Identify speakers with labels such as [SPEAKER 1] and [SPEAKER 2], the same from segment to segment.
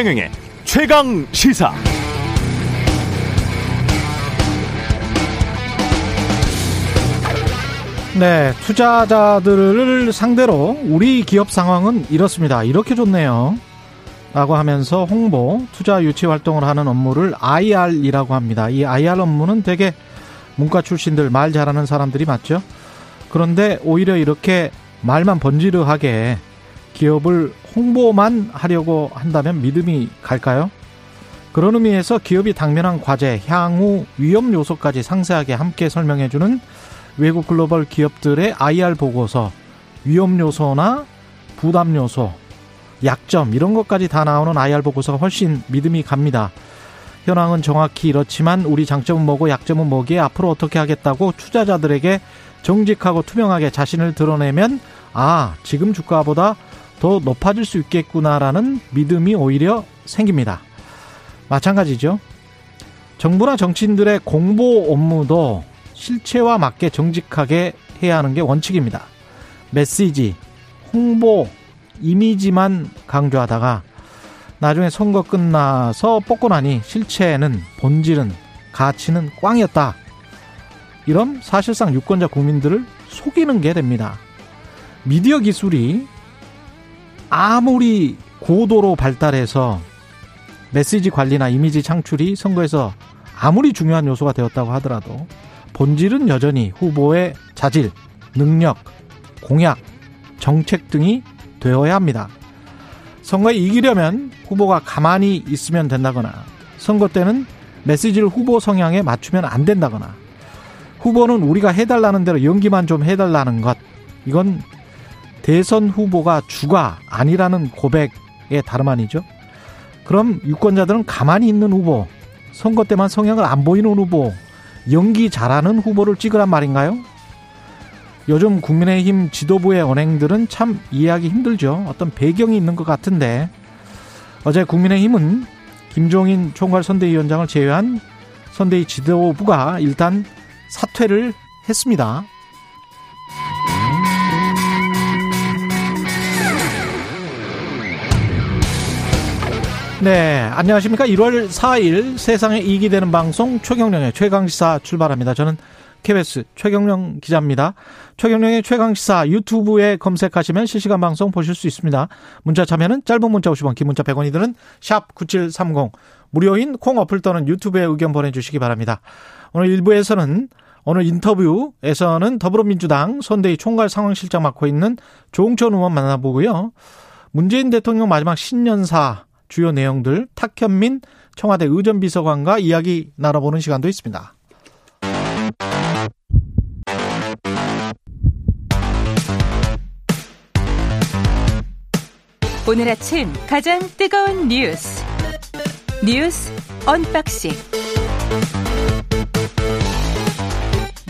[SPEAKER 1] 최경영의 최강 시사.
[SPEAKER 2] 네, 투자자들을 상대로 우리 기업 상황은 이렇습니다. 이렇게 좋네요. 라고 하면서 홍보, 투자 유치 활동을 하는 업무를 IR이라고 합니다. 이 IR 업무는 되게 문과 출신들 말 잘하는 사람들이 맞죠? 그런데 오히려 이렇게 말만 번지르하게 기업을 홍보만 하려고 한다면 믿음이 갈까요? 그런 의미에서 기업이 당면한 과제, 향후 위험 요소까지 상세하게 함께 설명해주는 외국 글로벌 기업들의 IR 보고서, 위험 요소나 부담 요소, 약점 이런 것까지 다 나오는 IR 보고서가 훨씬 믿음이 갑니다. 현황은 정확히 이렇지만 우리 장점은 뭐고 약점은 뭐기에 앞으로 어떻게 하겠다고 투자자들에게 정직하고 투명하게 자신을 드러내면 아 지금 주가보다 더 높아질 수 있겠구나라는 믿음이 오히려 생깁니다. 마찬가지죠. 정부나 정치인들의 공보 업무도 실체와 맞게 정직하게 해야 하는 게 원칙입니다. 메시지, 홍보, 이미지만 강조하다가 나중에 선거 끝나서 뽑고 나니 실체는 본질은 가치는 꽝이었다. 이런 사실상 유권자 국민들을 속이는 게 됩니다. 미디어 기술이 아무리 고도로 발달해서 메시지 관리나 이미지 창출이 선거에서 아무리 중요한 요소가 되었다고 하더라도 본질은 여전히 후보의 자질, 능력, 공약, 정책 등이 되어야 합니다. 선거에 이기려면 후보가 가만히 있으면 된다거나 선거 때는 메시지를 후보 성향에 맞추면 안 된다거나 후보는 우리가 해달라는 대로 연기만 좀 해달라는 것 이건 대선 후보가 주가 아니라는 고백의 다름 아니죠. 그럼 유권자들은 가만히 있는 후보, 선거 때만 성향을 안 보이는 후보, 연기 잘하는 후보를 찍으란 말인가요? 요즘 국민의힘 지도부의 언행들은 참 이해하기 힘들죠. 어떤 배경이 있는 것 같은데 어제 국민의힘은 김종인 총괄 선대위원장을 제외한 선대위 지도부가 일단 사퇴를 했습니다. 네, 안녕하십니까. 1월 4일 세상에 이익이 되는 방송 최경령의 최강시사 출발합니다. 저는 KBS 최경령 기자입니다. 최경령의 최강시사 유튜브에 검색하시면 실시간 방송 보실 수 있습니다. 문자 참여는 짧은 문자 50원, 긴 문자 100원이 드는 샵 9730 무료인 콩 어플 또는 유튜브에 의견 보내주시기 바랍니다. 오늘 1부에서는 오늘 인터뷰에서는 더불어민주당 선대위 총괄 상황실장 맡고 있는 조홍천 의원 만나보고요. 문재인 대통령 마지막 신년사 주요 내용들 탁현민 청와대 의전비서관과 이야기 나눠보는 시간도 있습니다.
[SPEAKER 3] 오늘 아침 가장 뜨거운 뉴스 뉴스 언박싱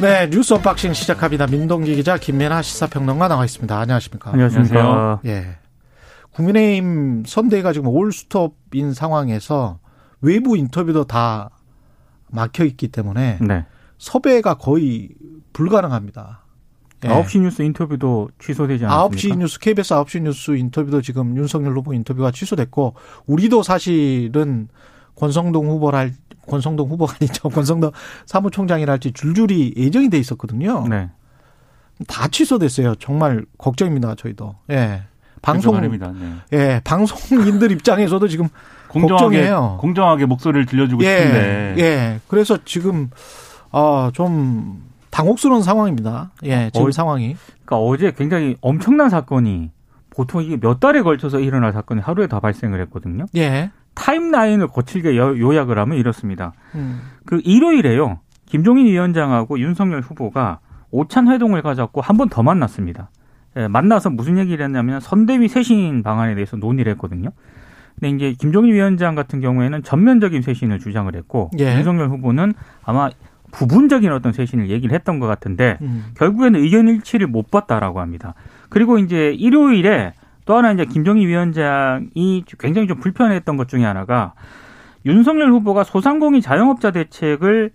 [SPEAKER 2] 네 뉴스 언박싱 시작합니다. 민동기 기자 김민아 시사평론가 나와 있습니다. 안녕하십니까?
[SPEAKER 4] 안녕하십니까?
[SPEAKER 2] 예. 국민의힘 선대위가 지금 올스톱인 상황에서 외부 인터뷰도 다 막혀 있기 때문에
[SPEAKER 4] 네.
[SPEAKER 2] 섭외가 거의 불가능합니다.
[SPEAKER 4] 예. 9시 뉴스 인터뷰도 취소되지 않았습니까?
[SPEAKER 2] 9시 뉴스, KBS 9시 뉴스 인터뷰도 지금 윤석열 후보 인터뷰가 취소됐고, 우리도 사실은 권성동 후보랄, 권성동 후보가 아니죠. 권성동 사무총장이랄지 줄줄이 예정이 돼 있었거든요.
[SPEAKER 4] 네.
[SPEAKER 2] 다 취소됐어요. 정말 걱정입니다. 저희도. 예. 방송,
[SPEAKER 4] 네.
[SPEAKER 2] 예, 방송인들 입장에서도 지금
[SPEAKER 4] 공정하게,
[SPEAKER 2] 걱정해요.
[SPEAKER 4] 공정하게 목소리를 들려주고
[SPEAKER 2] 예,
[SPEAKER 4] 싶은데.
[SPEAKER 2] 예. 그래서 지금, 아, 좀, 당혹스러운 상황입니다. 예, 지금
[SPEAKER 4] 어,
[SPEAKER 2] 상황이.
[SPEAKER 4] 그러니까 어제 굉장히 엄청난 사건이 보통 이게 몇 달에 걸쳐서 일어날 사건이 하루에 다 발생을 했거든요.
[SPEAKER 2] 예.
[SPEAKER 4] 타임라인을 거칠게 요약을 하면 이렇습니다.
[SPEAKER 2] 음.
[SPEAKER 4] 그 일요일에요. 김종인 위원장하고 윤석열 후보가 오찬 회동을 가졌고 한 번 더 만났습니다. 예, 만나서 무슨 얘기를 했냐면 선대위 쇄신 방안에 대해서 논의를 했거든요. 근데 이제 김종인 위원장 같은 경우에는 전면적인 쇄신을 주장을 했고
[SPEAKER 2] 예.
[SPEAKER 4] 윤석열 후보는 아마 부분적인 어떤 쇄신을 얘기를 했던 것 같은데
[SPEAKER 2] 음.
[SPEAKER 4] 결국에는 의견 일치를 못 봤다라고 합니다. 그리고 이제 일요일에 또 하나 이제 김종인 위원장이 굉장히 좀 불편했던 것 중에 하나가 윤석열 후보가 소상공인 자영업자 대책을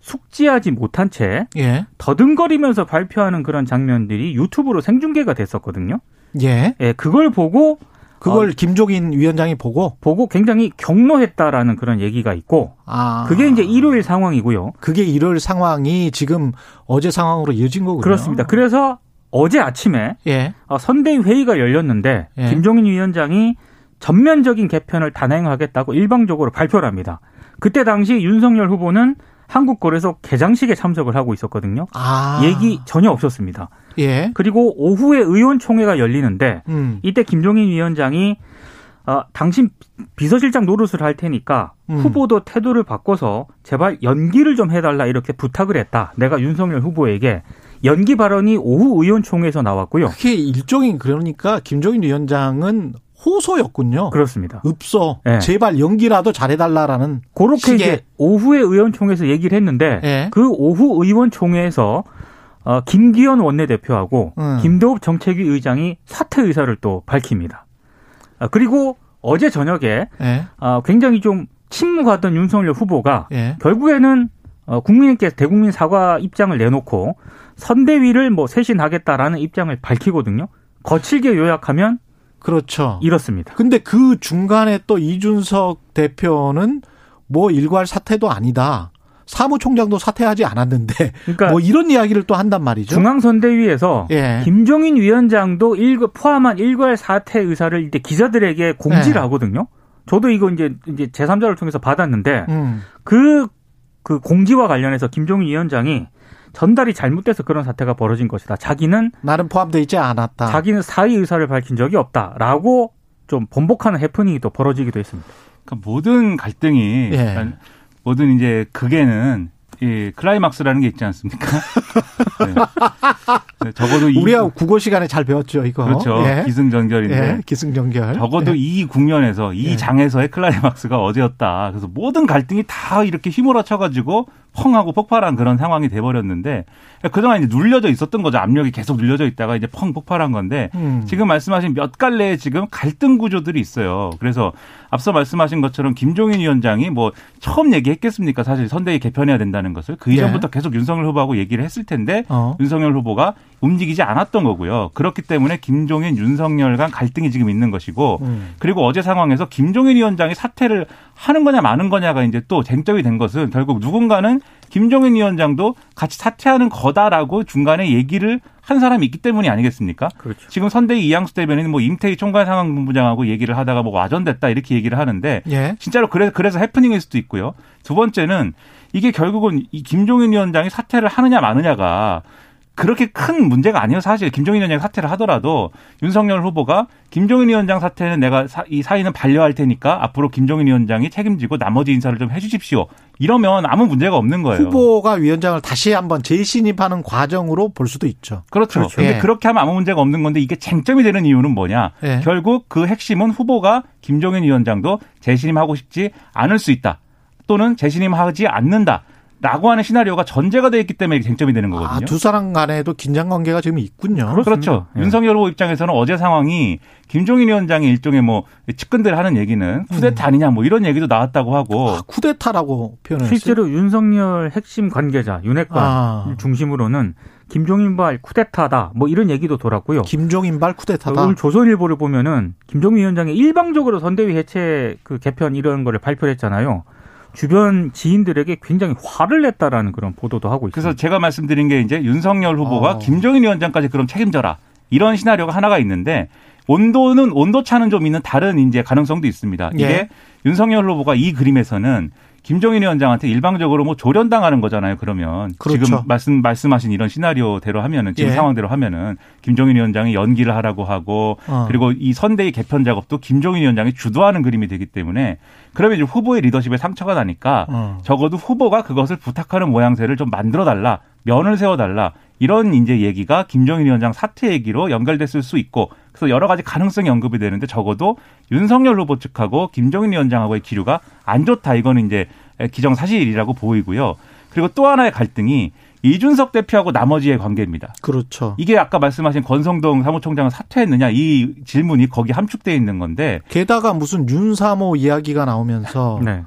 [SPEAKER 4] 숙지하지 못한 채
[SPEAKER 2] 예.
[SPEAKER 4] 더듬거리면서 발표하는 그런 장면들이 유튜브로 생중계가 됐었거든요.
[SPEAKER 2] 예.
[SPEAKER 4] 예, 그걸 보고
[SPEAKER 2] 그걸 어, 김종인 위원장이 보고
[SPEAKER 4] 보고 굉장히 경로했다라는 그런 얘기가 있고 아. 그게 이제 일요일 상황이고요.
[SPEAKER 2] 그게 일요일 상황이 지금 어제 상황으로 이어진 거군요.
[SPEAKER 4] 그렇습니다. 그래서 어제 아침에 예. 어, 선대위 회의가 열렸는데 예. 김종인 위원장이 전면적인 개편을 단행하겠다고 일방적으로 발표를 합니다. 그때 당시 윤석열 후보는 한국거래소 개장식에 참석을 하고 있었거든요. 아. 얘기 전혀 없었습니다. 예. 그리고 오후에 의원총회가 열리는데 음. 이때 김종인 위원장이 어, 당신 비서실장 노릇을 할 테니까 음. 후보도 태도를 바꿔서 제발 연기를 좀 해달라 이렇게 부탁을 했다. 내가 윤석열 후보에게 연기 발언이 오후 의원총회에서 나왔고요.
[SPEAKER 2] 그게 일종인 그러니까 김종인 위원장은 호소였군요.
[SPEAKER 4] 그렇습니다.
[SPEAKER 2] 읍소 네. 제발 연기라도 잘해달라라는
[SPEAKER 4] 그렇게. 이제 오후에 의원총회에서 얘기를 했는데 네. 그 오후 의원총회에서 어, 김기현 원내대표하고 음. 김도읍 정책위 의장이 사퇴 의사를 또 밝힙니다. 아, 그리고 어제 저녁에 네. 어, 굉장히 좀 침묵하던 윤석열 후보가 결국에는 어, 국민께 대국민 사과 입장을 내놓고 선대위를 뭐 쇄신하겠다라는 입장을 밝히거든요. 거칠게 요약하면
[SPEAKER 2] 그렇죠.
[SPEAKER 4] 이렇습니다.
[SPEAKER 2] 근데 그 중간에 또 이준석 대표는 뭐 일괄 사퇴도 아니다. 사무총장도 사퇴하지 않았는데 그러니까 뭐 이런 이야기를 또 한단 말이죠.
[SPEAKER 4] 중앙선대위에서 예. 김종인 위원장도 일 포함한 일괄 사퇴 의사를 이제 기자들에게 공지를 예. 하거든요. 저도 이거 이제 이제 제3자를 통해서 받았는데 음. 그, 그 공지와 관련해서 김종인 위원장이 전달이 잘못돼서 그런 사태가 벌어진 것이다. 자기는
[SPEAKER 2] 나는 포함되어 있지 않았다.
[SPEAKER 4] 자기는 사의 의사를 밝힌 적이 없다라고 좀 번복하는 해프닝이 또 벌어지기도 했습니다.
[SPEAKER 5] 그러니까 모든 갈등이 예. 모든 이제 극에는 예, 클라이막스라는 게 있지 않습니까? 네.
[SPEAKER 2] 네, 적어도 우리가 이, 국어 시간에 잘 배웠죠, 이거.
[SPEAKER 5] 그렇죠. 예. 기승전결인데. 예.
[SPEAKER 2] 기승전결.
[SPEAKER 5] 적어도 예. 이 국면에서 이 예. 장에서의 클라이막스가 어제였다. 그래서 모든 갈등이 다 이렇게 휘몰아쳐 가지고 펑하고 폭발한 그런 상황이 돼 버렸는데 그동안 이제 눌려져 있었던 거죠. 압력이 계속 눌려져 있다가 이제 펑 폭발한 건데 음. 지금 말씀하신 몇 갈래의 지금 갈등 구조들이 있어요. 그래서 앞서 말씀하신 것처럼 김종인 위원장이 뭐 처음 얘기했겠습니까? 사실 선대위 개편해야 된다는 것을 그 이전부터 네. 계속 윤석열 후보하고 얘기를 했을 텐데 어. 윤석열 후보가 움직이지 않았던 거고요. 그렇기 때문에 김종인 윤석열 간 갈등이 지금 있는 것이고 음. 그리고 어제 상황에서 김종인 위원장이 사퇴를 하는 거냐 마는 거냐가 이제 또 쟁점이 된 것은 결국 누군가는 김종인 위원장도 같이 사퇴하는 거다라고 중간에 얘기를 한 사람이 있기 때문이 아니겠습니까? 그렇죠. 지금 선대위 이양수 대변인은 뭐 임태희 총괄 상황본부장하고 얘기를 하다가 뭐 와전됐다 이렇게 얘기를 하는데 예. 진짜로 그래서 그래서 해프닝일 수도 있고요. 두 번째는 이게 결국은 이 김종인 위원장이 사퇴를 하느냐 마느냐가 그렇게 큰 문제가 아니에요. 사실 김종인 위원장 사퇴를 하더라도 윤석열 후보가 김종인 위원장 사퇴는 내가 사, 이 사의는 반려할 테니까 앞으로 김종인 위원장이 책임지고 나머지 인사를 좀 해주십시오. 이러면 아무 문제가 없는 거예요.
[SPEAKER 2] 후보가 위원장을 다시 한번 재신입하는 과정으로 볼 수도 있죠.
[SPEAKER 5] 그렇죠. 그렇죠. 근데 예. 그렇게 하면 아무 문제가 없는 건데 이게 쟁점이 되는 이유는 뭐냐? 예. 결국 그 핵심은 후보가 김종인 위원장도 재신임하고 싶지 않을 수 있다. 또는 재신임하지 않는다. 라고 하는 시나리오가 전제가 되어 있기 때문에 쟁점이 되는 거거든요. 아,
[SPEAKER 2] 두 사람 간에도 긴장 관계가 지금 있군요.
[SPEAKER 5] 그렇습니다. 그렇죠. 네. 윤석열 후보 입장에서는 어제 상황이 김종인 위원장이 일종의 뭐 측근들 하는 얘기는 쿠데타 음. 아니냐 뭐 이런 얘기도 나왔다고 하고 아,
[SPEAKER 2] 쿠데타라고 표현했어요.
[SPEAKER 4] 실제로 윤석열 핵심 관계자 윤핵관 아. 중심으로는 김종인발 쿠데타다 뭐 이런 얘기도 돌았고요.
[SPEAKER 2] 김종인발 쿠데타다.
[SPEAKER 4] 오늘 조선일보를 보면은 김종인 위원장이 일방적으로 선대위 해체 그 개편 이런 거를 발표했잖아요. 주변 지인들에게 굉장히 화를 냈다라는 그런 보도도 하고 있습니다.
[SPEAKER 5] 그래서 제가 말씀드린 게 이제 윤석열 후보가 어. 김정인 위원장까지 그럼 책임져라. 이런 시나리오가 하나가 있는데 온도는 온도 차는 좀 있는 다른 이제 가능성도 있습니다. 이게 예. 윤석열 후보가 이 그림에서는 김종인 위원장한테 일방적으로 뭐 조련당하는 거잖아요. 그러면 그렇죠. 지금 말씀 말씀하신 이런 시나리오대로 하면은 지금 예. 상황대로 하면은 김종인 위원장이 연기를 하라고 하고 어. 그리고 이 선대위 개편 작업도 김종인 위원장이 주도하는 그림이 되기 때문에 그러면 이제 후보의 리더십에 상처가 나니까 어. 적어도 후보가 그것을 부탁하는 모양새를 좀 만들어 달라. 면을 세워 달라. 이런 이제 얘기가 김종인 위원장 사퇴 얘기로 연결됐을 수 있고 그래서 여러 가지 가능성이 언급이 되는데 적어도 윤석열 후보 측하고 김종인 위원장하고의 기류가 안 좋다. 이거는 이제 기정사실이라고 보이고요. 그리고 또 하나의 갈등이 이준석 대표하고 나머지의 관계입니다.
[SPEAKER 2] 그렇죠.
[SPEAKER 5] 이게 아까 말씀하신 권성동 사무총장은 사퇴했느냐 이 질문이 거기 함축돼 있는 건데
[SPEAKER 2] 게다가 무슨 윤사모 이야기가 나오면서 네.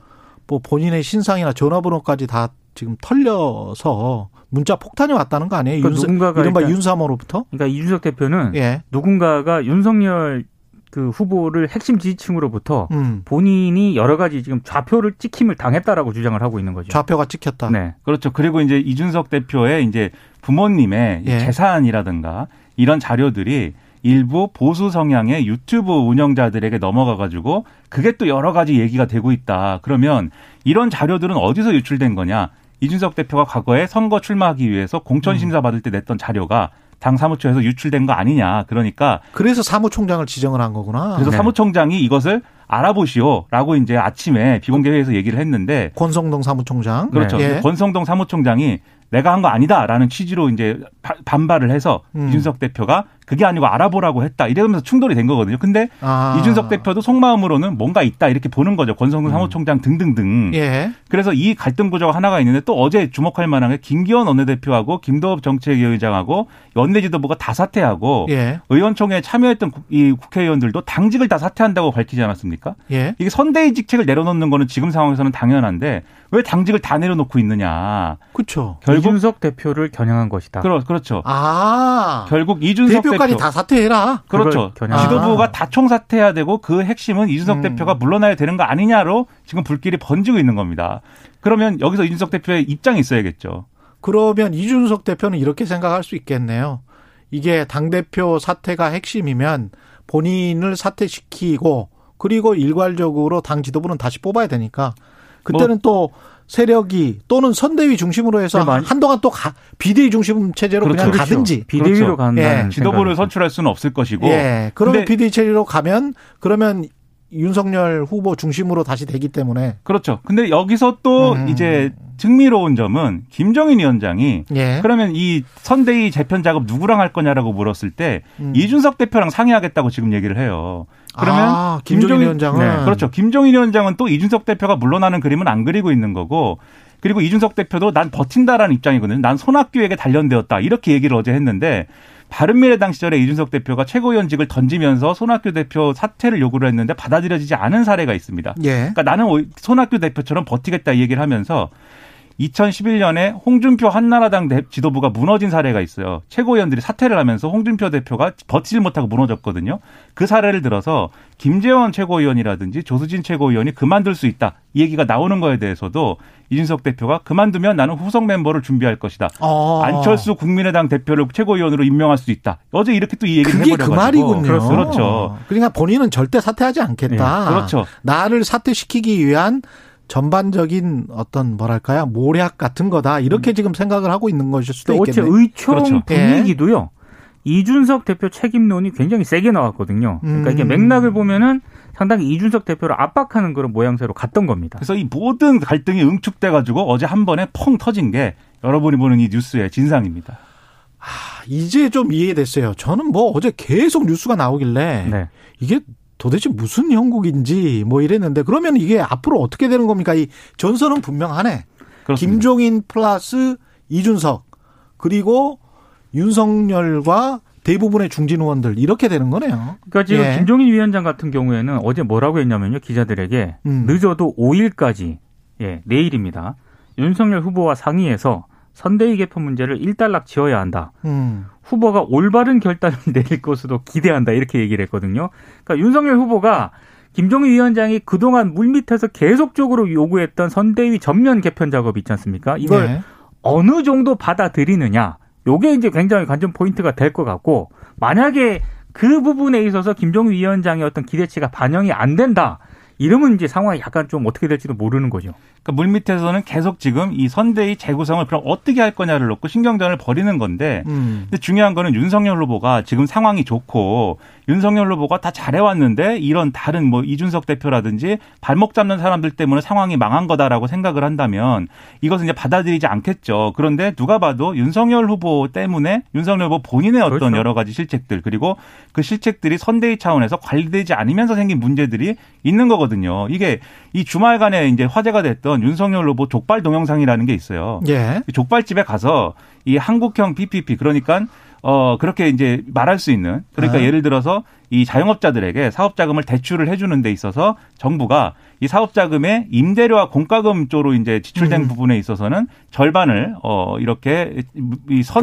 [SPEAKER 2] 뭐 본인의 신상이나 전화번호까지 다 지금 털려서 문자 폭탄이 왔다는 거 아니에요? 그러니까 윤, 누군가가 이른바 윤사모로부터?
[SPEAKER 4] 그러니까 이준석 대표는 예. 누군가가 윤석열 그 후보를 핵심 지지층으로부터
[SPEAKER 2] 음.
[SPEAKER 4] 본인이 여러 가지 지금 좌표를 찍힘을 당했다라고 주장을 하고 있는 거죠.
[SPEAKER 2] 좌표가 찍혔다.
[SPEAKER 4] 네.
[SPEAKER 5] 그렇죠. 그리고 이제 이준석 대표의 이제 부모님의
[SPEAKER 2] 예.
[SPEAKER 5] 재산이라든가 이런 자료들이 일부 보수 성향의 유튜브 운영자들에게 넘어가 가지고 그게 또 여러 가지 얘기가 되고 있다. 그러면 이런 자료들은 어디서 유출된 거냐? 이준석 대표가 과거에 선거 출마하기 위해서 공천 심사 받을 때 냈던 자료가 당 사무처에서 유출된 거 아니냐. 그러니까
[SPEAKER 2] 그래서 사무총장을 지정을 한 거구나.
[SPEAKER 5] 그래서
[SPEAKER 4] 네.
[SPEAKER 5] 사무총장이 이것을 알아보시오라고 이제 아침에 비공개 회의에서 얘기를 했는데
[SPEAKER 2] 권성동 사무총장.
[SPEAKER 5] 그렇죠.
[SPEAKER 2] 예.
[SPEAKER 5] 권성동 사무총장이 내가 한 거 아니다라는 취지로 이제 바- 반발을 해서
[SPEAKER 2] 음.
[SPEAKER 5] 이준석 대표가 그게 아니고 알아보라고 했다 이러면서 충돌이 된 거거든요. 근데
[SPEAKER 2] 아.
[SPEAKER 5] 이준석 대표도 속마음으로는 뭔가 있다 이렇게 보는 거죠. 권성동 사무총장 등등등.
[SPEAKER 2] 예.
[SPEAKER 5] 그래서 이 갈등 구조가 하나가 있는데 또 어제 주목할 만한 게 김기현 원내대표하고 김도업 정책위원장하고 연내 지도부가 다 사퇴하고
[SPEAKER 2] 예.
[SPEAKER 5] 의원총회에 참여했던 국- 이 국회의원들도 당직을 다 사퇴한다고 밝히지 않았습니까?
[SPEAKER 2] 예.
[SPEAKER 5] 이게 선대위 직책을 내려놓는 거는 지금 상황에서는 당연한데 왜 당직을 다 내려놓고 있느냐.
[SPEAKER 2] 그렇죠.
[SPEAKER 5] 결국
[SPEAKER 4] 이준석 대표를 겨냥한 것이다.
[SPEAKER 5] 그렇, 그렇죠.
[SPEAKER 2] 아.
[SPEAKER 5] 결국 이준석
[SPEAKER 2] 대표까지
[SPEAKER 5] 대표
[SPEAKER 2] 다 사퇴해라.
[SPEAKER 5] 그렇죠. 지도부가
[SPEAKER 2] 아.
[SPEAKER 5] 다 총 사퇴해야 되고 그 핵심은 이준석
[SPEAKER 2] 음.
[SPEAKER 5] 대표가 물러나야 되는 거 아니냐로 지금 불길이 번지고 있는 겁니다. 그러면 여기서 이준석 대표의 입장이 있어야겠죠.
[SPEAKER 2] 그러면 이준석 대표는 이렇게 생각할 수 있겠네요. 이게 당대표 사퇴가 핵심이면 본인을 사퇴시키고 그리고 일괄적으로 당 지도부는 다시 뽑아야 되니까 그때는 또 세력이 또는 선대위 중심으로 해서
[SPEAKER 4] 네,
[SPEAKER 2] 한동안 또 가, 비대위 중심 체제로
[SPEAKER 5] 그렇죠.
[SPEAKER 2] 그냥
[SPEAKER 5] 그렇죠.
[SPEAKER 2] 가든지
[SPEAKER 4] 비대위로
[SPEAKER 5] 그렇죠.
[SPEAKER 4] 간다는
[SPEAKER 2] 예.
[SPEAKER 5] 지도부를 선출할 수는 없을 것이고.
[SPEAKER 2] 예. 그러면
[SPEAKER 5] 근데-
[SPEAKER 2] 비대위 체제로 가면 그러면 윤석열 후보 중심으로 다시 되기 때문에
[SPEAKER 5] 그렇죠. 근데 여기서 또
[SPEAKER 2] 음.
[SPEAKER 5] 이제 흥미로운 점은 김정인 위원장이
[SPEAKER 2] 예.
[SPEAKER 5] 그러면 이 선대위 재편 작업 누구랑 할 거냐라고 물었을 때
[SPEAKER 2] 음.
[SPEAKER 5] 이준석 대표랑 상의하겠다고 지금 얘기를 해요. 그러면
[SPEAKER 2] 아, 김정인 위원장은
[SPEAKER 4] 네,
[SPEAKER 5] 그렇죠. 김종인 위원장은 또 이준석 대표가 물러나는 그림은 안 그리고 있는 거고 그리고 이준석 대표도 난 버틴다라는 입장이거든요. 난 손학규에게 단련되었다. 이렇게 얘기를 어제 했는데 바른미래당 시절에 이준석 대표가 최고위원직을 던지면서 손학규 대표 사퇴를 요구를 했는데 받아들여지지 않은 사례가 있습니다.
[SPEAKER 2] 예.
[SPEAKER 5] 그러니까 나는 손학규 대표처럼 버티겠다 이 얘기를 하면서 2011년에 홍준표 한나라당 대- 지도부가 무너진 사례가 있어요. 최고위원들이 사퇴를 하면서 홍준표 대표가 버티질 못하고 무너졌거든요. 그 사례를 들어서 김재원 최고위원이라든지 조수진 최고위원이 그만둘 수 있다. 이 얘기가 나오는 거에 대해서도 이준석 대표가 그만두면 나는 후속 멤버를 준비할 것이다.
[SPEAKER 2] 어.
[SPEAKER 5] 안철수 국민의당 대표를 최고위원으로 임명할 수 있다. 어제 이렇게 또 이 얘기를
[SPEAKER 2] 그게
[SPEAKER 5] 해버려가지고
[SPEAKER 2] 그 말이군요.
[SPEAKER 5] 그렇죠.
[SPEAKER 2] 그러니까 본인은 절대 사퇴하지 않겠다.
[SPEAKER 5] 네, 그렇죠.
[SPEAKER 2] 나를 사퇴시키기 위한 전반적인 어떤 뭐랄까요 모략 같은 거다 이렇게 지금 생각을 하고 있는 것일 수도
[SPEAKER 4] 또 어째
[SPEAKER 2] 있겠네.
[SPEAKER 4] 의총
[SPEAKER 5] 그렇죠.
[SPEAKER 4] 분위기도요. 이준석 대표 책임론이 굉장히 세게 나왔거든요. 그러니까 이게
[SPEAKER 2] 음.
[SPEAKER 4] 맥락을 보면은 상당히 이준석 대표를 압박하는 그런 모양새로 갔던 겁니다.
[SPEAKER 5] 그래서 이 모든 갈등이 응축돼 가지고 어제 한 번에 펑 터진 게 여러분이 보는 이 뉴스의 진상입니다.
[SPEAKER 2] 아, 이제 좀 이해됐어요. 저는 뭐 어제 계속 뉴스가 나오길래
[SPEAKER 4] 네.
[SPEAKER 2] 이게 도대체 무슨 형국인지 뭐 이랬는데 그러면 이게 앞으로 어떻게 되는 겁니까? 이 전선은 분명하네.
[SPEAKER 5] 그렇습니다.
[SPEAKER 2] 김종인 플러스 이준석 그리고 윤석열과 대부분의 중진 의원들 이렇게 되는 거네요.
[SPEAKER 4] 그러니까 지금
[SPEAKER 2] 예.
[SPEAKER 4] 김종인 위원장 같은 경우에는 어제 뭐라고 했냐면요. 기자들에게
[SPEAKER 2] 음.
[SPEAKER 4] 늦어도 5일까지 예, 내일입니다. 윤석열 후보와 상의해서 선대위 개편 문제를 일단락 지어야 한다.
[SPEAKER 2] 음.
[SPEAKER 4] 후보가 올바른 결단을 내릴 것으로 기대한다. 이렇게 얘기를 했거든요. 그러니까 윤석열 후보가 김종인 위원장이 그동안 물밑에서 계속적으로 요구했던 선대위 전면 개편 작업 있지 않습니까? 이걸
[SPEAKER 2] 네.
[SPEAKER 4] 어느 정도 받아들이느냐. 요게 이제 굉장히 관전 포인트가 될 것 같고 만약에 그 부분에 있어서 김종인 위원장의 어떤 기대치가 반영이 안 된다. 이러면 이제 상황이 약간 좀 어떻게 될지도 모르는 거죠.
[SPEAKER 5] 그러니까 물밑에서는 계속 지금 이 선대위 재구성을 그럼 어떻게 할 거냐를 놓고 신경전을 벌이는 건데
[SPEAKER 2] 음.
[SPEAKER 5] 근데 중요한 거는 윤석열 후보가 지금 상황이 좋고 윤석열 후보가 다 잘해왔는데 이런 다른 뭐 이준석 대표라든지 발목 잡는 사람들 때문에 상황이 망한 거다라고 생각을 한다면 이것은 이제 받아들이지 않겠죠. 그런데 누가 봐도 윤석열 후보 때문에 윤석열 후보 본인의 어떤
[SPEAKER 4] 그렇죠.
[SPEAKER 5] 여러 가지 실책들 그리고 그 실책들이 선대위 차원에서 관리되지 않으면서 생긴 문제들이 있는 거거든요. 이게 이 주말간에 이제 화제가 됐던 윤석열 후보 족발 동영상이라는 게 있어요.
[SPEAKER 2] 예.
[SPEAKER 5] 이 족발집에 가서 이 한국형 PPP 그러니까 어 그렇게 이제 말할 수 있는 그러니까
[SPEAKER 2] 네.
[SPEAKER 5] 예를 들어서 이 자영업자들에게 사업 자금을 대출을 해주는 데 있어서 정부가 이 사업 자금의 임대료와 공과금 쪽으로 이제 지출된
[SPEAKER 2] 음.
[SPEAKER 5] 부분에 있어서는 절반을 어 이렇게 이선.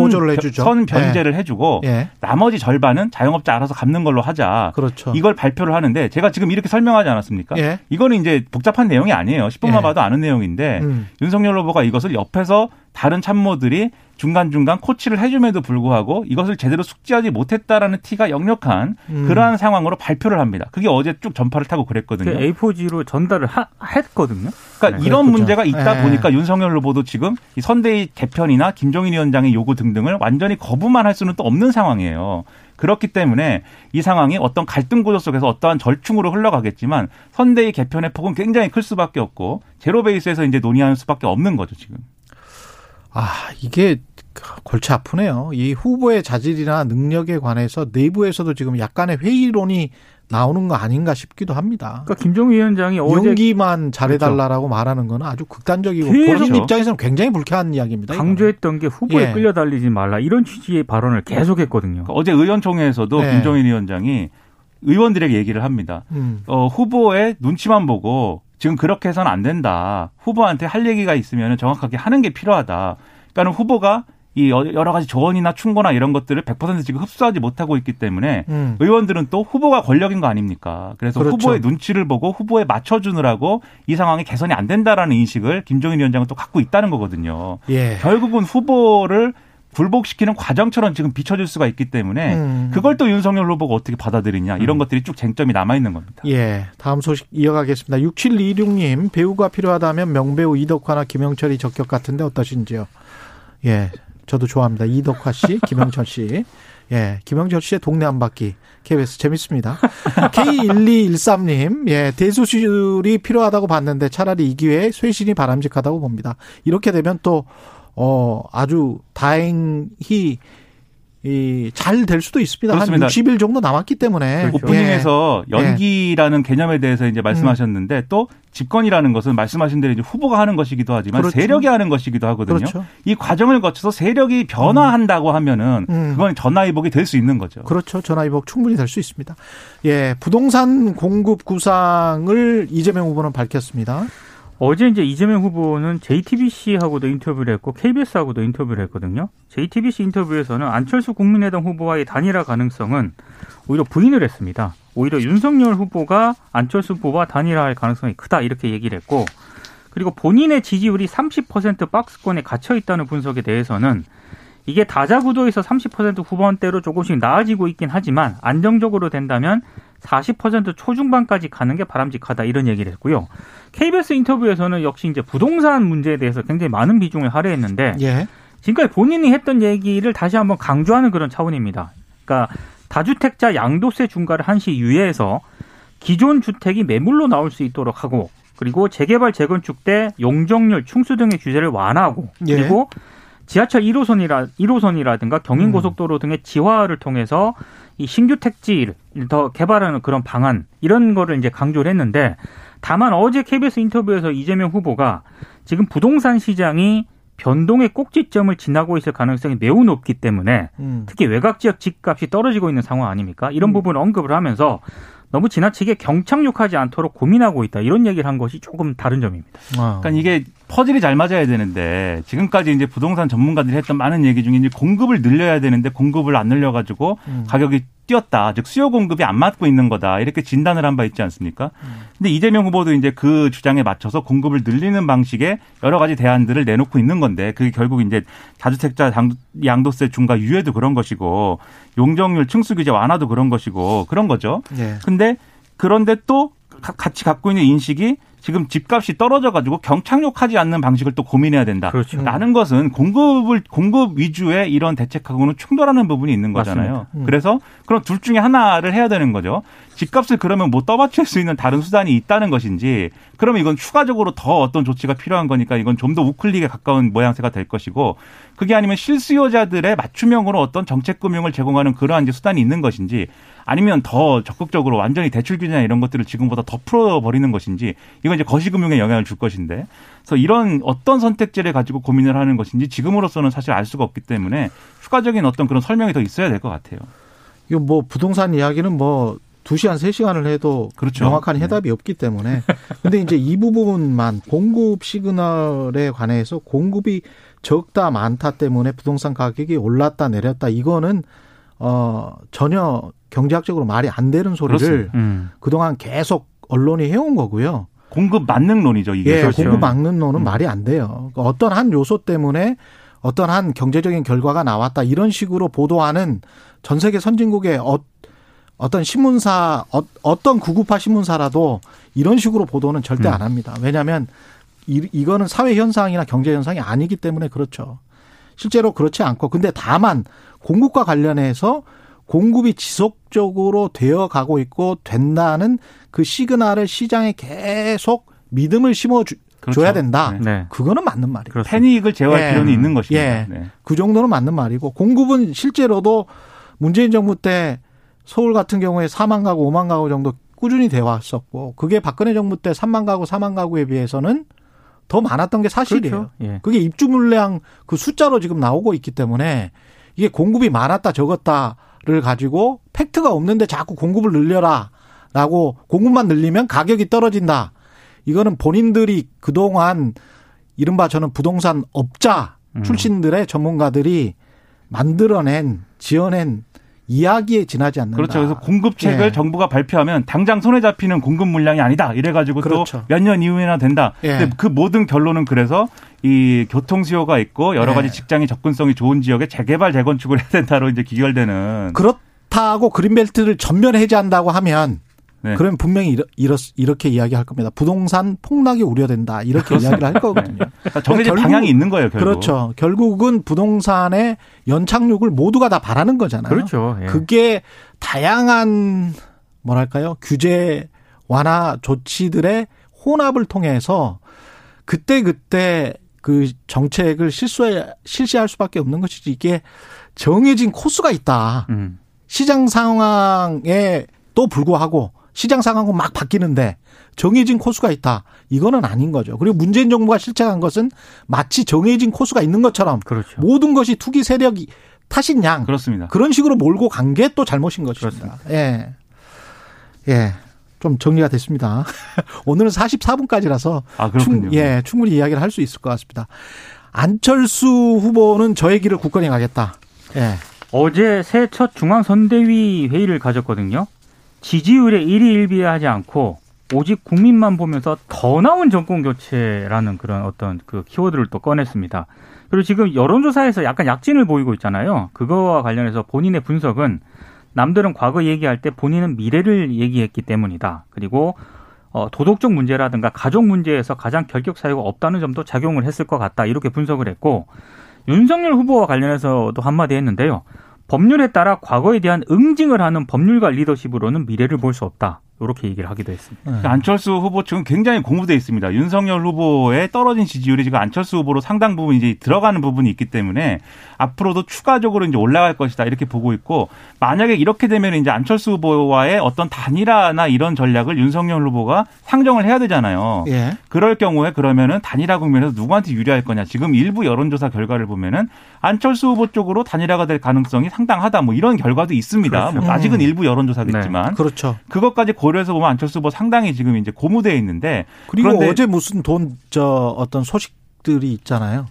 [SPEAKER 5] 선 변제를 해주고
[SPEAKER 2] 예.
[SPEAKER 5] 나머지 절반은 자영업자 알아서 갚는 걸로 하자.
[SPEAKER 2] 그렇죠.
[SPEAKER 5] 이걸 발표를 하는데 제가 지금 이렇게 설명하지 않았습니까?
[SPEAKER 2] 예.
[SPEAKER 5] 이거는 이제 복잡한 내용이 아니에요. 10분만
[SPEAKER 2] 예.
[SPEAKER 5] 봐도 아는 내용인데
[SPEAKER 2] 음.
[SPEAKER 5] 윤석열 후보가 이것을 옆에서 다른 참모들이 중간중간 코치를 해줌에도 불구하고 이것을 제대로 숙지하지 못했다라는 티가 역력한
[SPEAKER 2] 음.
[SPEAKER 5] 그 러한 상황으로 발표를 합니다. 그게 어제 쭉 전파를 타고 그랬거든요.
[SPEAKER 4] 그 A4G로 전달을 하, 했거든요.
[SPEAKER 5] 그러니까
[SPEAKER 4] 네.
[SPEAKER 5] 이런
[SPEAKER 2] 그랬죠.
[SPEAKER 5] 문제가 있다
[SPEAKER 2] 예.
[SPEAKER 5] 보니까 윤석열 후보도 지금 이 선대위 개편이나 김종인 위원장의 요구 등등을 완전히 거부만 할 수는 또 없는 상황이에요. 그렇기 때문에 이 상황이 어떤 갈등 구조 속에서 어떠한 절충으로 흘러가겠지만 선대위 개편의 폭은 굉장히 클 수밖에 없고 제로 베이스에서 이제 논의하는 수밖에 없는 거죠 지금.
[SPEAKER 2] 아, 이게 골치 아프네요. 이 후보의 자질이나 능력에 관해서 내부에서도 지금 약간의 회의론이 나오는 거 아닌가 싶기도 합니다.
[SPEAKER 4] 그러니까 김종인 위원장이 어제
[SPEAKER 2] 연기만 잘해달라고 말하는 건 아주 극단적이고
[SPEAKER 4] 계속
[SPEAKER 2] 본인 입장에서는 굉장히 불쾌한 이야기입니다. 이거는.
[SPEAKER 4] 강조했던 게 후보에
[SPEAKER 2] 예.
[SPEAKER 4] 끌려달리지 말라 이런 취지의 발언을 계속했거든요.
[SPEAKER 5] 그러니까 어제 의원총회에서도
[SPEAKER 2] 네.
[SPEAKER 5] 김종인 위원장이 의원들에게 얘기를 합니다.
[SPEAKER 2] 음.
[SPEAKER 5] 어, 후보의 눈치만 보고 지금 그렇게 해서는 안 된다. 후보한테 할 얘기가 있으면 정확하게 하는 게 필요하다. 그러니까 후보가 이 여러 가지 조언이나 충고나 이런 것들을 100% 지금 흡수하지 못하고 있기 때문에
[SPEAKER 2] 음.
[SPEAKER 5] 의원들은 또 후보가 권력인 거 아닙니까? 그래서
[SPEAKER 2] 그렇죠.
[SPEAKER 5] 후보의 눈치를 보고 후보에 맞춰주느라고 이 상황이 개선이 안 된다라는 인식을 김종인 위원장은 또 갖고 있다는 거거든요.
[SPEAKER 2] 예.
[SPEAKER 5] 결국은 후보를 굴복시키는 과정처럼 지금 비춰질 수가 있기 때문에
[SPEAKER 2] 음.
[SPEAKER 5] 그걸 또 윤석열 후보가 어떻게 받아들이냐 이런 것들이 쭉 쟁점이 남아 있는 겁니다.
[SPEAKER 2] 예. 다음 소식 이어가겠습니다. 6726님, 배우가 필요하다면 명배우 이덕화나 김영철이 적격 같은데 어떠신지요? 예. 저도 좋아합니다. 이덕화 씨, 김영철 씨. 예. 김영철 씨의 동네 한 바퀴. KBS 재밌습니다. K1213님, 예. 대수술이 필요하다고 봤는데 차라리 이 기회에 쇄신이 바람직하다고 봅니다. 이렇게 되면 또, 어, 아주 다행히, 이, 잘 될 수도 있습니다.
[SPEAKER 5] 그렇습니다.
[SPEAKER 2] 한 60일 정도 남았기 때문에.
[SPEAKER 5] 그 오프닝에서
[SPEAKER 2] 예.
[SPEAKER 5] 연기라는 개념에 대해서 이제 말씀하셨는데 또 집권이라는 것은 말씀하신 대로 이제 후보가 하는 것이기도 하지만
[SPEAKER 2] 그렇죠.
[SPEAKER 5] 세력이 하는 것이기도 하거든요.
[SPEAKER 2] 그렇죠.
[SPEAKER 5] 이 과정을 거쳐서 세력이 변화한다고 하면은
[SPEAKER 2] 음.
[SPEAKER 5] 그건 전화위복이 될 수 있는 거죠.
[SPEAKER 2] 그렇죠. 전화위복 충분히 될 수 있습니다. 예, 부동산 공급 구상을 이재명 후보는 밝혔습니다.
[SPEAKER 4] 어제 이제 이재명 후보는 JTBC하고도 인터뷰를 했고 KBS하고도 인터뷰를 했거든요. JTBC 인터뷰에서는 안철수 국민의당 후보와의 단일화 가능성은 오히려 부인을 했습니다. 오히려 윤석열 후보가 안철수 후보와 단일화할 가능성이 크다 이렇게 얘기를 했고 그리고 본인의 지지율이 30% 박스권에 갇혀 있다는 분석에 대해서는 이게 다자 구도에서 30% 후반대로 조금씩 나아지고 있긴 하지만 안정적으로 된다면 40% 초중반까지 가는 게 바람직하다 이런 얘기를 했고요. KBS 인터뷰에서는 역시 이제 부동산 문제에 대해서 굉장히 많은 비중을 할애했는데
[SPEAKER 2] 예.
[SPEAKER 4] 지금까지 본인이 했던 얘기를 다시 한번 강조하는 그런 차원입니다. 그러니까 다주택자 양도세 중과를 한시 유예해서 기존 주택이 매물로 나올 수 있도록 하고 그리고 재개발 재건축 때 용적률 충수 등의 규제를 완화하고
[SPEAKER 2] 예.
[SPEAKER 4] 그리고 지하철 1호선이라 1호선이라든가 경인고속도로 등의 지화를 통해서 이 신규 택지를 더 개발하는 그런 방안 이런 거를 이제 강조를 했는데 다만 어제 KBS 인터뷰에서 이재명 후보가 지금 부동산 시장이 변동의 꼭지점을 지나고 있을 가능성이 매우 높기 때문에
[SPEAKER 2] 음.
[SPEAKER 4] 특히 외곽 지역 집값이 떨어지고 있는 상황 아닙니까? 이런 부분을 언급을 하면서 너무 지나치게 경착륙하지 않도록 고민하고 있다. 이런 얘기를 한 것이 조금 다른 점입니다.
[SPEAKER 2] 어.
[SPEAKER 5] 그러니까 이게 퍼즐이 잘 맞아야 되는데 지금까지 이제 부동산 전문가들이 했던 많은 얘기 중에 이제 공급을 늘려야 되는데 공급을 안 늘려가지고
[SPEAKER 2] 음.
[SPEAKER 5] 가격이 뛰었다. 즉 수요 공급이 안 맞고 있는 거다. 이렇게 진단을 한 바 있지 않습니까? 근데 이재명 후보도 이제 그 주장에 맞춰서 공급을 늘리는 방식의 여러 가지 대안들을 내놓고 있는 건데 그게 결국 이제 다주택자 양- 양도세 중과 유예도 그런 것이고 용적률 층수 규제 완화도 그런 것이고 그런 거죠.
[SPEAKER 2] 예.
[SPEAKER 5] 근데 그런데 또 가- 같이 갖고 있는 인식이 지금 집값이 떨어져 가지고 경착륙하지 않는 방식을 또 고민해야 된다.
[SPEAKER 4] 그렇죠.
[SPEAKER 5] 라는 것은 공급을 공급 위주의 이런 대책하고는 충돌하는 부분이 있는 거잖아요.
[SPEAKER 2] 음.
[SPEAKER 5] 그래서 그런 둘 중에 하나를 해야 되는 거죠. 집값을 그러면 뭐 떠받칠 수 있는 다른 수단이 있다는 것인지 그러면 이건 추가적으로 더 어떤 조치가 필요한 거니까 이건 좀 더 우클릭에 가까운 모양새가 될 것이고 그게 아니면 실수요자들의 맞춤형으로 어떤 정책 금융을 제공하는 그러한 이제 수단이 있는 것인지 아니면 더 적극적으로 완전히 대출 규제나 이런 것들을 지금보다 더 풀어버리는 것인지 이건 이제 거시금융에 영향을 줄 것인데 그래서 이런 어떤 선택지를 가지고 고민을 하는 것인지 지금으로서는 사실 알 수가 없기 때문에 추가적인 어떤 그런 설명이 더 있어야 될 것 같아요.
[SPEAKER 2] 이거 뭐 부동산 이야기는 뭐 2시간, 3시간을 해도
[SPEAKER 5] 그렇죠.
[SPEAKER 2] 명확한
[SPEAKER 5] 네.
[SPEAKER 2] 해답이 없기 때문에. 근데 이제 이 부분만 공급 시그널에 관해서 공급이 적다, 많다 때문에 부동산 가격이 올랐다, 내렸다. 이거는 어 전혀 경제학적으로 말이 안 되는 소리를.
[SPEAKER 4] 음.
[SPEAKER 2] 그동안 계속 언론이 해온 거고요.
[SPEAKER 5] 공급 만능론이죠 이게.
[SPEAKER 2] 예,
[SPEAKER 4] 그렇죠.
[SPEAKER 2] 공급 막는 노는
[SPEAKER 5] 음.
[SPEAKER 2] 말이 안 돼요. 그러니까 어떤 한 요소 때문에 어떤 한 경제적인 결과가 나왔다 이런 식으로 보도하는 전 세계 선진국의 어, 어떤 신문사 어, 떤 구급화 신문사라도 이런 식으로 보도는 절대
[SPEAKER 4] 음.
[SPEAKER 2] 안 합니다. 왜냐하면 이, 이거는 사회 현상이나 경제 현상이 아니기 때문에 그렇죠. 실제로 그렇지 않고 근데 다만 공급과 관련해서 공급이 지속적으로 되어 가고 있고 된다는 그 시그널을 시장에 계속 믿음을 심어 주,
[SPEAKER 5] 그렇죠.
[SPEAKER 2] 줘야 된다.
[SPEAKER 5] 네.
[SPEAKER 4] 네.
[SPEAKER 2] 그거는 맞는 말이에요.
[SPEAKER 4] 그렇습니다.
[SPEAKER 5] 패닉을 제어할
[SPEAKER 2] 예.
[SPEAKER 5] 필요는 있는 것입니다.
[SPEAKER 2] 예.
[SPEAKER 5] 네.
[SPEAKER 2] 그 정도는 맞는 말이고 공급은 실제로도 문재인 정부 때 서울 같은 경우에 4만 가구, 5만 가구 정도 꾸준히 돼 왔었고 그게 박근혜 정부 때 3만 가구, 4만 가구에 비해서는 더 많았던 게 사실이에요.
[SPEAKER 4] 그렇죠. 예.
[SPEAKER 2] 그게 입주 물량 그 숫자로 지금 나오고 있기 때문에 이게 공급이 많았다 적었다를 가지고 팩트가 없는데 자꾸 공급을 늘려라라고 공급만 늘리면 가격이 떨어진다. 이거는 본인들이 그동안 이른바 저는 부동산 업자
[SPEAKER 4] 음.
[SPEAKER 2] 출신들의 전문가들이 만들어낸 지어낸 이야기에 지나지 않는다.
[SPEAKER 5] 그렇죠. 그래서 공급책을
[SPEAKER 2] 예.
[SPEAKER 5] 정부가 발표하면 당장 손에 잡히는 공급 물량이 아니다. 이래가지고
[SPEAKER 2] 그렇죠.
[SPEAKER 5] 또몇 년 이후에나 된다.
[SPEAKER 2] 예.
[SPEAKER 5] 근데 그 모든 결론은 그래서 이 교통 수요가 있고 여러
[SPEAKER 2] 예.
[SPEAKER 5] 가지 직장의 접근성이 좋은 지역에 재개발 재건축을 해야 된다로 이제 기결되는.
[SPEAKER 2] 그렇다고 그린벨트를 전면 해제한다고 하면
[SPEAKER 5] 네.
[SPEAKER 2] 그러면 분명히 이러, 이렇, 이렇게 이야기할 겁니다. 부동산 폭락이 우려된다. 이렇게 이야기를 할 거거든요.
[SPEAKER 5] 그러니까 정해진
[SPEAKER 2] 결국-
[SPEAKER 5] 방향이 있는 거예요. 결국.
[SPEAKER 2] 그렇죠. 결국은 부동산의 연착륙을 모두가 다 바라는 거잖아요.
[SPEAKER 4] 그렇죠. 예.
[SPEAKER 2] 그게 다양한 뭐랄까요 규제 완화 조치들의 혼합을 통해서 그때 그때 그 정책을 실수해 실시할 수밖에 없는 것이지 이게 정해진 코스가 있다.
[SPEAKER 4] 음.
[SPEAKER 2] 시장 상황에 또 불구하고 시장 상황은 막 바뀌는데 정해진 코스가 있다. 이거는 아닌 거죠. 그리고 문재인 정부가 실책한 것은 마치 정해진 코스가 있는 것처럼
[SPEAKER 4] 그렇죠.
[SPEAKER 2] 모든 것이 투기 세력이 탓인 양
[SPEAKER 5] 그렇습니다.
[SPEAKER 2] 그런 식으로 몰고 간 게 또 잘못인 것입니다. 예. 예. 좀 정리가 됐습니다. 오늘은 44분까지라서
[SPEAKER 5] 아.
[SPEAKER 2] 충, 예, 충분히 이야기를 할 수 있을 것 같습니다. 안철수 후보는 저의 길을 굳건히 가겠다. 예.
[SPEAKER 4] 어제 새 첫 중앙선대위 회의를 가졌거든요. 지지율에 일희일비하지 않고 오직 국민만 보면서 더 나은 정권 교체라는 그런 어떤 그 키워드를 또 꺼냈습니다. 그리고 지금 여론조사에서 약간 약진을 보이고 있잖아요. 그거와 관련해서 본인의 분석은 남들은 과거 얘기할 때 본인은 미래를 얘기했기 때문이다. 그리고 어, 도덕적 문제라든가 가족 문제에서 가장 결격 사유가 없다는 점도 작용을 했을 것 같다. 이렇게 분석을 했고 윤석열 후보와 관련해서도 한마디 했는데요. 법률에 따라 과거에 대한 응징을 하는 법률가 리더십으로는 미래를 볼 수 없다. 이렇게 얘기를 하기도 했습니다.
[SPEAKER 5] 그러니까 안철수 후보 측은 굉장히 공부돼 있습니다. 윤석열 후보의 떨어진 지지율이 지금 안철수 후보로 상당 부분 이제 들어가는 부분이 있기 때문에 앞으로도 추가적으로 이제 올라갈 것이다 이렇게 보고 있고 만약에 이렇게 되면 이제 안철수 후보와의 어떤 단일화나 이런 전략을 윤석열 후보가 상정을 해야 되잖아요.
[SPEAKER 2] 예.
[SPEAKER 5] 그럴 경우에 그러면은 단일화 국면에서 누구한테 유리할 거냐. 지금 일부 여론조사 결과를 보면은 안철수 후보 쪽으로 단일화가 될 가능성이 상당하다. 뭐 이런 결과도 있습니다.
[SPEAKER 4] 그렇죠.
[SPEAKER 5] 뭐 아직은
[SPEAKER 2] 음.
[SPEAKER 5] 일부 여론조사겠지만
[SPEAKER 2] 그렇죠.
[SPEAKER 5] 그것까지 고 려해서 보면 안철수 후보 상당히 지금 이제 고무되어 있는데
[SPEAKER 2] 그리고
[SPEAKER 5] 그런데
[SPEAKER 2] 어제 무슨 돈 저 어떤 소식들이 있잖아요.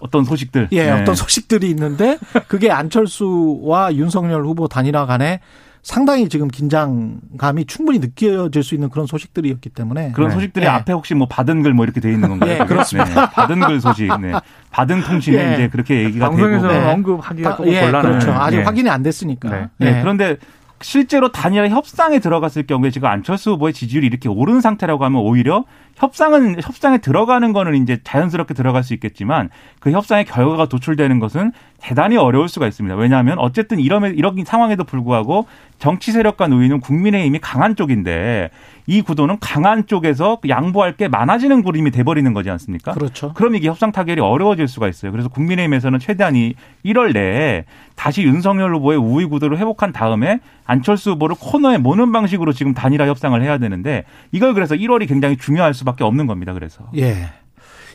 [SPEAKER 5] 어떤 소식들
[SPEAKER 2] 예,
[SPEAKER 5] 네.
[SPEAKER 2] 어떤 소식들이 있는데 그게 안철수와 윤석열 후보 단일화 간에 상당히 지금 긴장감이 충분히 느껴질 수 있는 그런 소식들이었기 때문에
[SPEAKER 5] 그런
[SPEAKER 4] 네.
[SPEAKER 5] 소식들이
[SPEAKER 2] 예.
[SPEAKER 5] 앞에 혹시 뭐 받은 글 뭐 이렇게 돼 있는 건가요?
[SPEAKER 2] 예,
[SPEAKER 5] 그게?
[SPEAKER 2] 그렇습니다.
[SPEAKER 5] 네, 받은 글 소식, 네. 받은 통신에
[SPEAKER 2] 예.
[SPEAKER 5] 이제 그렇게 얘기가
[SPEAKER 4] 방송에서
[SPEAKER 5] 되고.
[SPEAKER 2] 네.
[SPEAKER 4] 언급하기가
[SPEAKER 2] 다-
[SPEAKER 4] 조금
[SPEAKER 2] 예,
[SPEAKER 4] 곤란한.
[SPEAKER 2] 그렇죠. 아직
[SPEAKER 5] 네.
[SPEAKER 2] 확인이 안 됐으니까.
[SPEAKER 4] 네.
[SPEAKER 5] 네.
[SPEAKER 2] 예.
[SPEAKER 5] 그런데 실제로 단일화 협상에 들어갔을 경우에 지금 안철수 후보의 지지율이 이렇게 오른 상태라고 하면 오히려 협상은 협상에 들어가는 거는 이제 자연스럽게 들어갈 수 있겠지만 그 협상의 결과가 도출되는 것은 대단히 어려울 수가 있습니다. 왜냐하면 어쨌든 이런 이런 상황에도 불구하고 정치 세력과 노인은 국민의힘이 강한 쪽인데 이 구도는 강한 쪽에서 양보할 게 많아지는 그림이 돼버리는 거지 않습니까?
[SPEAKER 2] 그렇죠.
[SPEAKER 5] 그럼 이게 협상 타결이 어려워질 수가 있어요. 그래서 국민의힘에서는 최대한 이 1월 내에 다시 윤석열 후보의 우위 구도를 회복한 다음에 안철수 후보를 코너에 모는 방식으로 지금 단일화 협상을 해야 되는데 이걸 그래서 1월이 굉장히 중요할 수 밖에 없는 겁니다. 그래서
[SPEAKER 2] 예.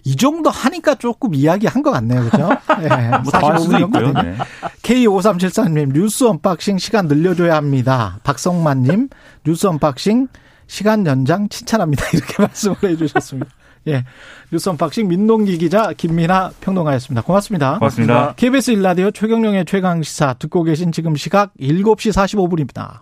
[SPEAKER 2] 이 정도 하니까 조금 이야기한 것 같네요. 그죠? 네,
[SPEAKER 5] 뭐 더 할 수도 있고요. 네.
[SPEAKER 2] K5374님, 뉴스 unboxing 시간 늘려줘야 합니다. 박성만님, 뉴스 unboxing 시간 연장 칭찬합니다. 이렇게 말씀을 해주셨습니다. 예. 뉴스 unboxing 민동기 기자 김민아 평론가였습니다. 고맙습니다.
[SPEAKER 5] 고맙습니다.
[SPEAKER 2] KBS 1라디오 최경영의 최강시사 듣고 계신 지금 시각 7시 45분입니다.